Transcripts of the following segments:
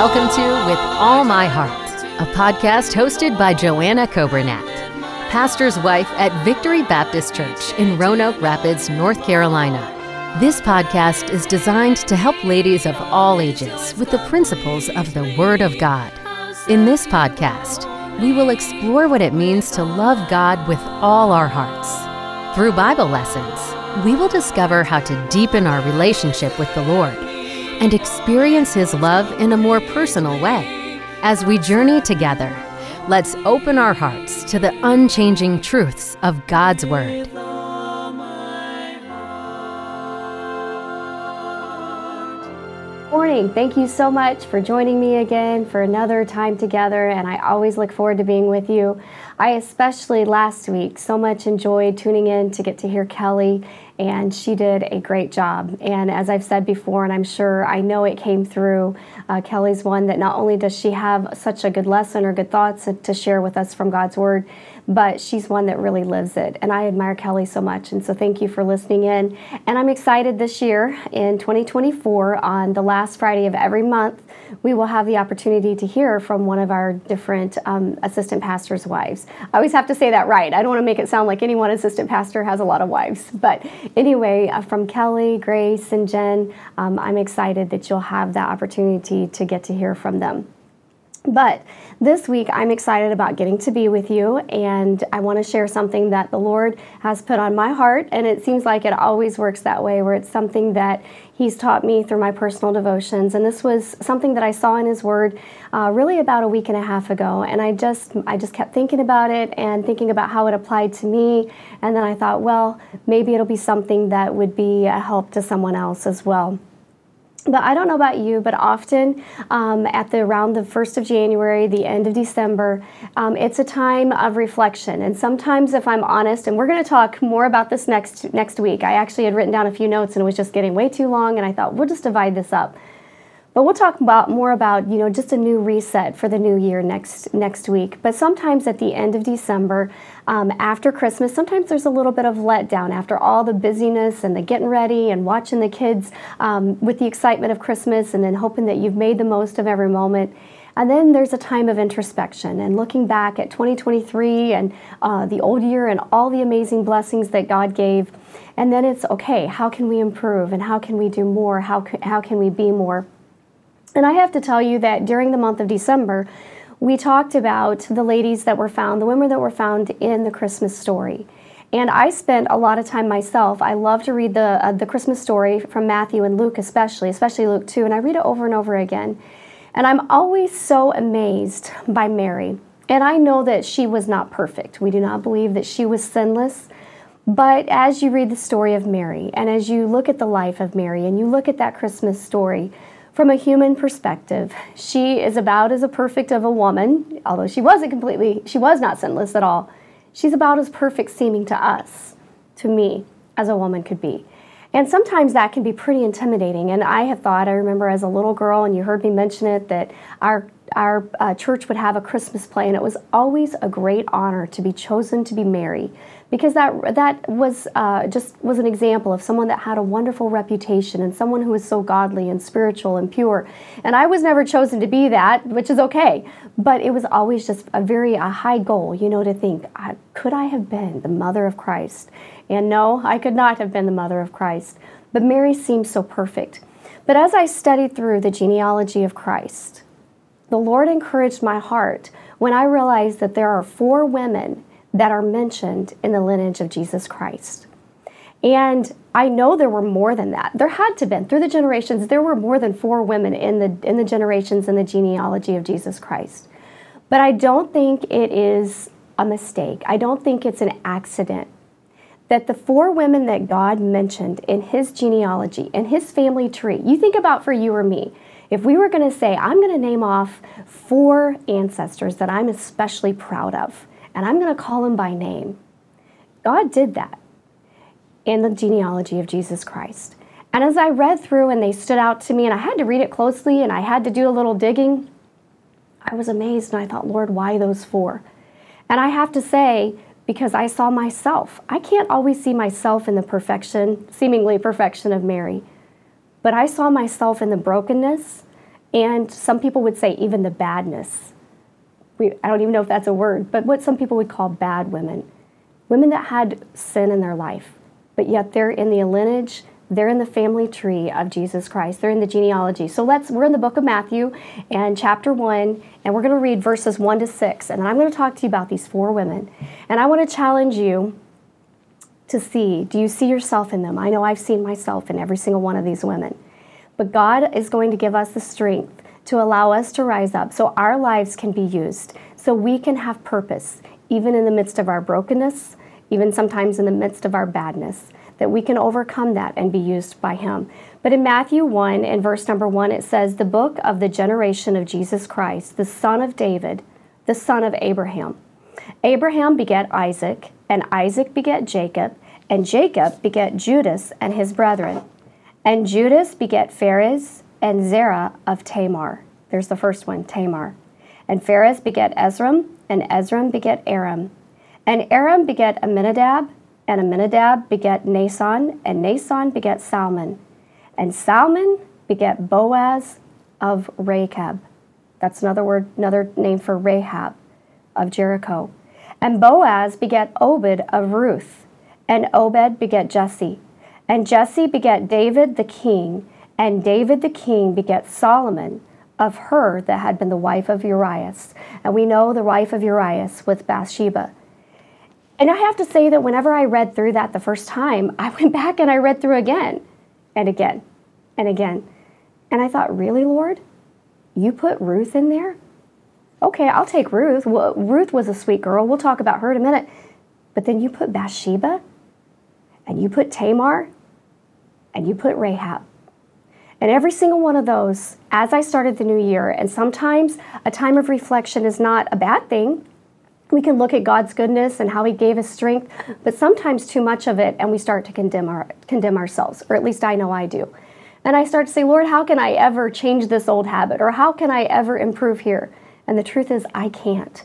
welcome to With All My Heart, a podcast hosted by Joanna Coburnett, pastor's wife at Victory Baptist Church in Roanoke Rapids, North Carolina. This podcast is designed to help ladies of all ages with the principles of the Word of God. In this podcast, we will explore what it means to love God with all our hearts. Through Bible lessons, we will discover how to deepen our relationship with the Lord and experience His love in a more personal way. As we journey together, let's open our hearts to the unchanging truths of God's Word. Morning. Thank you so much for joining me again for another time together, and I always look forward to being with you. I especially last week so much enjoyed tuning in to get to hear Kelly and she did a great job. And as I've said before, and I'm sure I know it came through, uh, Kelly's one that not only does she have such a good lesson or good thoughts to share with us from God's Word, but she's one that really lives it. And I admire Kelly so much. And so thank you for listening in. And I'm excited this year in 2024 on the last Friday of every month, we will have the opportunity to hear from one of our different um, assistant pastors' wives. I always have to say that right. I don't want to make it sound like any one assistant pastor has a lot of wives. But anyway, uh, from Kelly, Grace, and Jen, um, I'm excited that you'll have that opportunity to get to hear from them. But this week, I'm excited about getting to be with you, and I want to share something that the Lord has put on my heart. And it seems like it always works that way, where it's something that He's taught me through my personal devotions. And this was something that I saw in His Word uh, really about a week and a half ago. And I just, I just kept thinking about it and thinking about how it applied to me. And then I thought, well, maybe it'll be something that would be a help to someone else as well but I don't know about you, but often um, at the around the first of January, the end of December, um, it's a time of reflection. And sometimes, if I'm honest, and we're going to talk more about this next next week. I actually had written down a few notes, and it was just getting way too long, and I thought we'll just divide this up. But we'll talk about more about you know just a new reset for the new year next next week. But sometimes at the end of December, um, after Christmas, sometimes there's a little bit of letdown after all the busyness and the getting ready and watching the kids um, with the excitement of Christmas, and then hoping that you've made the most of every moment. And then there's a time of introspection and looking back at 2023 and uh, the old year and all the amazing blessings that God gave. And then it's okay, how can we improve and how can we do more? How, how can we be more? And I have to tell you that during the month of December, we talked about the ladies that were found, the women that were found in the Christmas story. And I spent a lot of time myself. I love to read the uh, the Christmas story from Matthew and Luke, especially, especially Luke 2, and I read it over and over again. And I'm always so amazed by Mary. And I know that she was not perfect. We do not believe that she was sinless. But as you read the story of Mary, and as you look at the life of Mary, and you look at that Christmas story, from a human perspective, she is about as a perfect of a woman, although she wasn't completely, she was not sinless at all. She's about as perfect seeming to us, to me, as a woman could be. And sometimes that can be pretty intimidating. And I have thought, I remember as a little girl, and you heard me mention it, that our our uh, church would have a Christmas play, and it was always a great honor to be chosen to be Mary, because that that was uh, just was an example of someone that had a wonderful reputation and someone who was so godly and spiritual and pure. And I was never chosen to be that, which is okay. But it was always just a very a high goal, you know, to think, could I have been the mother of Christ? And no, I could not have been the mother of Christ. But Mary seemed so perfect. But as I studied through the genealogy of Christ, the Lord encouraged my heart when I realized that there are four women that are mentioned in the lineage of Jesus Christ. And I know there were more than that. There had to have been through the generations. There were more than four women in the in the generations in the genealogy of Jesus Christ. But I don't think it is a mistake. I don't think it's an accident that the four women that God mentioned in his genealogy in his family tree. You think about for you or me. If we were going to say, I'm going to name off four ancestors that I'm especially proud of, and I'm going to call them by name, God did that in the genealogy of Jesus Christ. And as I read through and they stood out to me, and I had to read it closely and I had to do a little digging, I was amazed and I thought, Lord, why those four? And I have to say, because I saw myself. I can't always see myself in the perfection, seemingly perfection of Mary. But I saw myself in the brokenness and some people would say even the badness. We, I don't even know if that's a word, but what some people would call bad women. Women that had sin in their life, but yet they're in the lineage, they're in the family tree of Jesus Christ. They're in the genealogy. So let's we're in the book of Matthew and chapter 1 and we're going to read verses 1 to 6 and I'm going to talk to you about these four women. And I want to challenge you to see, do you see yourself in them? I know I've seen myself in every single one of these women. But God is going to give us the strength to allow us to rise up so our lives can be used, so we can have purpose, even in the midst of our brokenness, even sometimes in the midst of our badness, that we can overcome that and be used by Him. But in Matthew 1, in verse number 1, it says, The book of the generation of Jesus Christ, the son of David, the son of Abraham. Abraham begat Isaac, and Isaac begat Jacob, and Jacob begat Judas and his brethren. And Judas begat Phares and Zerah of Tamar. There's the first one, Tamar. And Phares begat Esrom, and Esrom begat Aram. And Aram begat Amminadab, and Amminadab begat Naasson, and Naasson begat Salmon. And Salmon begat Boaz of Rachab. That's another word, another name for Rahab of Jericho. And Boaz begat Obed of Ruth, and Obed begat Jesse. And Jesse begat David the king, and David the king begat Solomon of her that had been the wife of Urias. And we know the wife of Urias was Bathsheba. And I have to say that whenever I read through that the first time, I went back and I read through again and again and again. And I thought, really, Lord? You put Ruth in there? Okay, I'll take Ruth. Well, Ruth was a sweet girl. We'll talk about her in a minute. But then you put Bathsheba and you put Tamar and you put Rahab. And every single one of those, as I started the new year, and sometimes a time of reflection is not a bad thing. We can look at God's goodness and how He gave us strength, but sometimes too much of it, and we start to condemn, our, condemn ourselves, or at least I know I do. And I start to say, Lord, how can I ever change this old habit? Or how can I ever improve here? And the truth is, I can't.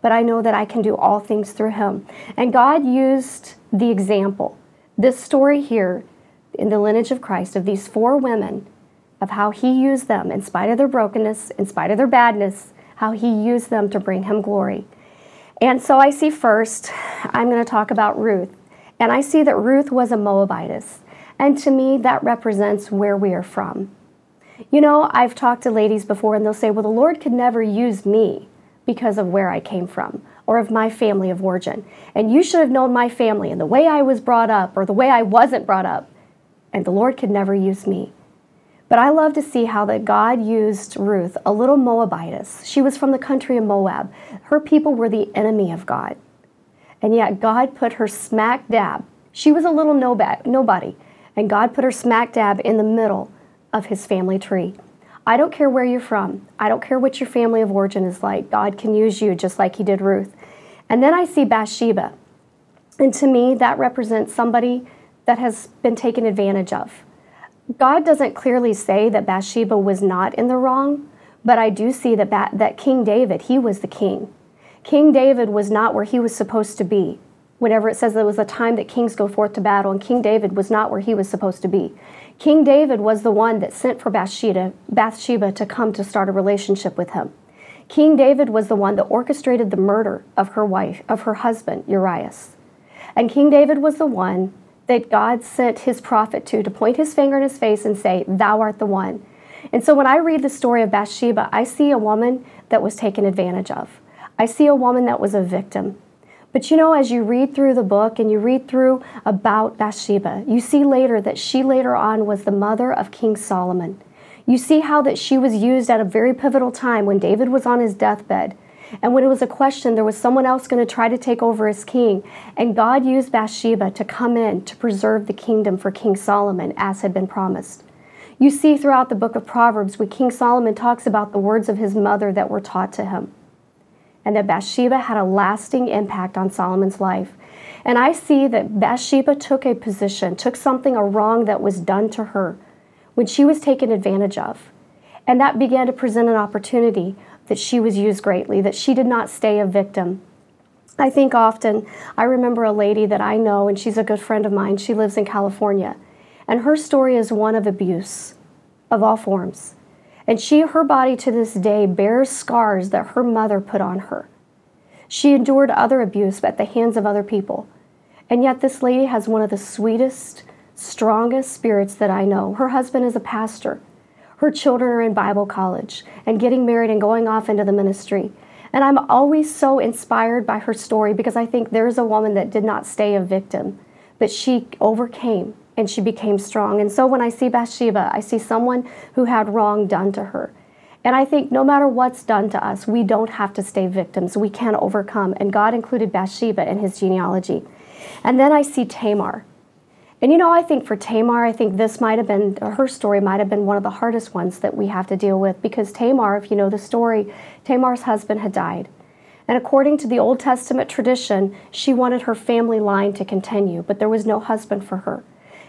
But I know that I can do all things through Him. And God used the example, this story here in the lineage of Christ of these four women, of how he used them in spite of their brokenness, in spite of their badness, how he used them to bring him glory. And so I see first, I'm going to talk about Ruth. And I see that Ruth was a Moabitess. And to me, that represents where we are from. You know, I've talked to ladies before and they'll say, well, the Lord could never use me because of where I came from or of my family of origin. And you should have known my family and the way I was brought up or the way I wasn't brought up and the Lord could never use me. But I love to see how that God used Ruth, a little Moabitess. She was from the country of Moab. Her people were the enemy of God. And yet God put her smack dab. She was a little nobody. And God put her smack dab in the middle of his family tree. I don't care where you're from. I don't care what your family of origin is like. God can use you just like he did Ruth. And then I see Bathsheba. And to me, that represents somebody that has been taken advantage of. God doesn't clearly say that Bathsheba was not in the wrong, but I do see that, ba- that King David, he was the king. King David was not where he was supposed to be. Whenever it says there was a time that kings go forth to battle, and King David was not where he was supposed to be. King David was the one that sent for Bathsheba, Bathsheba to come to start a relationship with him. King David was the one that orchestrated the murder of her wife, of her husband, Urias. And King David was the one that God sent his prophet to, to point his finger in his face and say, Thou art the one. And so when I read the story of Bathsheba, I see a woman that was taken advantage of. I see a woman that was a victim. But you know, as you read through the book and you read through about Bathsheba, you see later that she later on was the mother of King Solomon. You see how that she was used at a very pivotal time when David was on his deathbed and when it was a question, there was someone else going to try to take over as king. And God used Bathsheba to come in to preserve the kingdom for King Solomon, as had been promised. You see throughout the book of Proverbs when King Solomon talks about the words of his mother that were taught to him. And that Bathsheba had a lasting impact on Solomon's life. And I see that Bathsheba took a position, took something, a wrong that was done to her when she was taken advantage of. And that began to present an opportunity that she was used greatly, that she did not stay a victim. I think often, I remember a lady that I know, and she's a good friend of mine. She lives in California. And her story is one of abuse of all forms. And she, her body to this day, bears scars that her mother put on her. She endured other abuse at the hands of other people. And yet, this lady has one of the sweetest, strongest spirits that I know. Her husband is a pastor. Her children are in Bible college and getting married and going off into the ministry. And I'm always so inspired by her story because I think there's a woman that did not stay a victim, but she overcame and she became strong. And so when I see Bathsheba, I see someone who had wrong done to her. And I think no matter what's done to us, we don't have to stay victims. We can overcome. And God included Bathsheba in his genealogy. And then I see Tamar. And you know, I think for Tamar, I think this might have been, her story might have been one of the hardest ones that we have to deal with because Tamar, if you know the story, Tamar's husband had died. And according to the Old Testament tradition, she wanted her family line to continue, but there was no husband for her.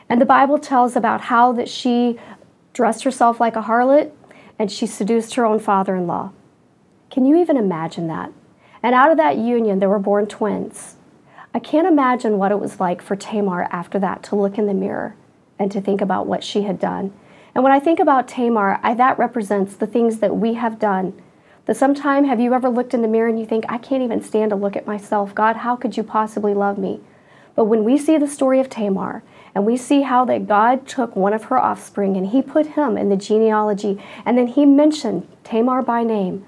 And the Bible tells about how that she dressed herself like a harlot and she seduced her own father-in-law. Can you even imagine that? And out of that union there were born twins. I can't imagine what it was like for Tamar after that to look in the mirror and to think about what she had done. And when I think about Tamar, I, that represents the things that we have done. That sometime have you ever looked in the mirror and you think, I can't even stand to look at myself. God, how could you possibly love me? But when we see the story of Tamar and we see how that God took one of her offspring and he put him in the genealogy and then he mentioned Tamar by name,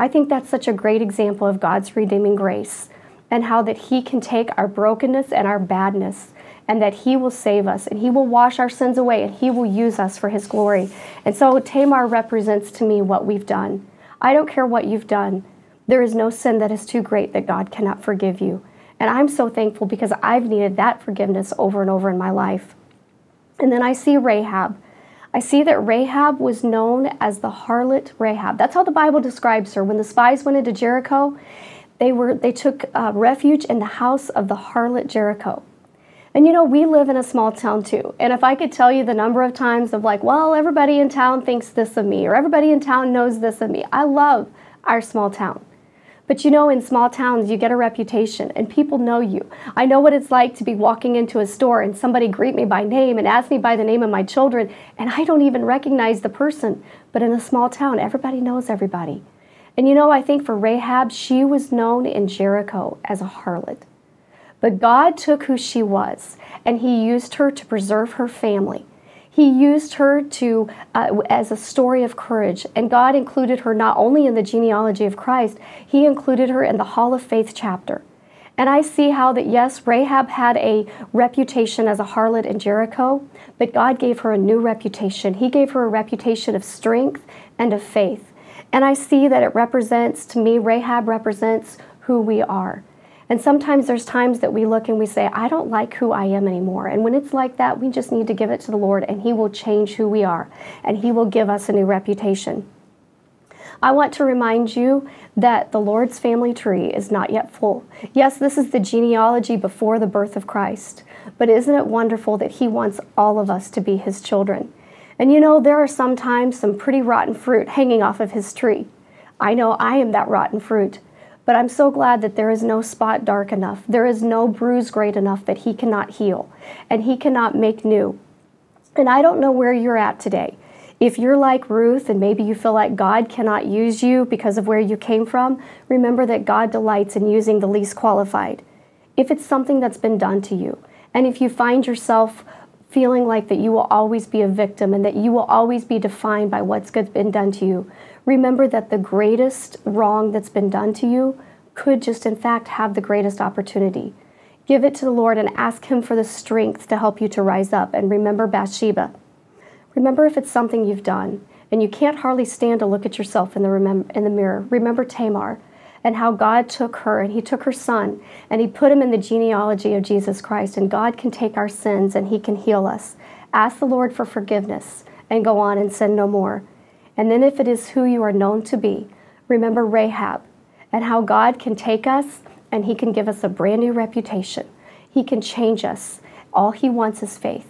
I think that's such a great example of God's redeeming grace and how that He can take our brokenness and our badness and that He will save us and He will wash our sins away and He will use us for His glory. And so Tamar represents to me what we've done. I don't care what you've done, there is no sin that is too great that God cannot forgive you. And I'm so thankful because I've needed that forgiveness over and over in my life. And then I see Rahab. I see that Rahab was known as the harlot Rahab. That's how the Bible describes her. When the spies went into Jericho, they were they took uh, refuge in the house of the harlot Jericho. And you know, we live in a small town too. And if I could tell you the number of times of like, well, everybody in town thinks this of me, or everybody in town knows this of me. I love our small town. But you know, in small towns, you get a reputation and people know you. I know what it's like to be walking into a store and somebody greet me by name and ask me by the name of my children, and I don't even recognize the person. But in a small town, everybody knows everybody. And you know, I think for Rahab, she was known in Jericho as a harlot. But God took who she was and He used her to preserve her family. He used her to uh, as a story of courage, and God included her not only in the genealogy of Christ, He included her in the Hall of Faith chapter. And I see how that yes, Rahab had a reputation as a harlot in Jericho, but God gave her a new reputation. He gave her a reputation of strength and of faith. And I see that it represents, to me, Rahab represents who we are. And sometimes there's times that we look and we say, I don't like who I am anymore. And when it's like that, we just need to give it to the Lord and He will change who we are and He will give us a new reputation. I want to remind you that the Lord's family tree is not yet full. Yes, this is the genealogy before the birth of Christ, but isn't it wonderful that He wants all of us to be His children? And you know, there are sometimes some pretty rotten fruit hanging off of his tree. I know I am that rotten fruit, but I'm so glad that there is no spot dark enough. There is no bruise great enough that he cannot heal and he cannot make new. And I don't know where you're at today. If you're like Ruth and maybe you feel like God cannot use you because of where you came from, remember that God delights in using the least qualified. If it's something that's been done to you, and if you find yourself feeling like that you will always be a victim and that you will always be defined by what's been done to you, remember that the greatest wrong that's been done to you could just, in fact, have the greatest opportunity. Give it to the Lord and ask Him for the strength to help you to rise up. And remember Bathsheba. Remember if it's something you've done and you can't hardly stand to look at yourself in the, remem- in the mirror. Remember Tamar and how God took her and He took her son and He put him in the genealogy of Jesus Christ. And God can take our sins and He can heal us. Ask the Lord for forgiveness and go on and sin no more. And then, if it is who you are known to be, remember Rahab and how God can take us and He can give us a brand new reputation. He can change us. All He wants is faith.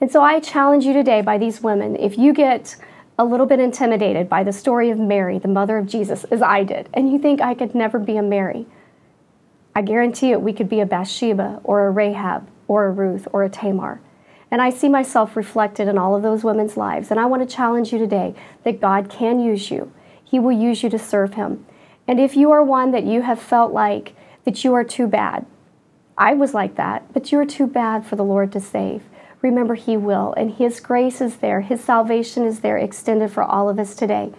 And so I challenge you today by these women if you get a little bit intimidated by the story of Mary, the mother of Jesus, as I did, and you think I could never be a Mary, I guarantee it, we could be a Bathsheba or a Rahab or a Ruth or a Tamar. And I see myself reflected in all of those women's lives. And I want to challenge you today that God can use you. He will use you to serve Him. And if you are one that you have felt like that you are too bad, I was like that, but you are too bad for the Lord to save. Remember, He will, and His grace is there, His salvation is there, extended for all of us today.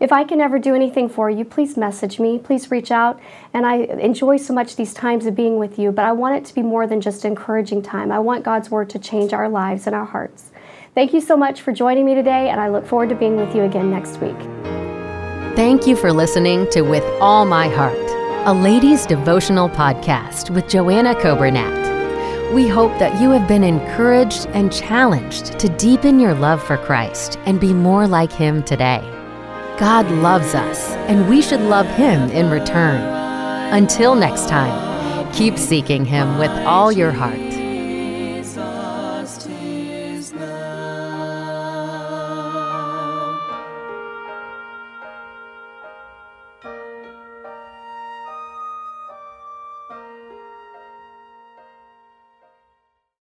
If I can ever do anything for you, please message me, please reach out. And I enjoy so much these times of being with you, but I want it to be more than just encouraging time. I want God's Word to change our lives and our hearts. Thank you so much for joining me today, and I look forward to being with you again next week. Thank you for listening to With All My Heart, a ladies' devotional podcast with Joanna Coburnett. We hope that you have been encouraged and challenged to deepen your love for Christ and be more like Him today. God loves us, and we should love Him in return. Until next time, keep seeking Him with all your heart.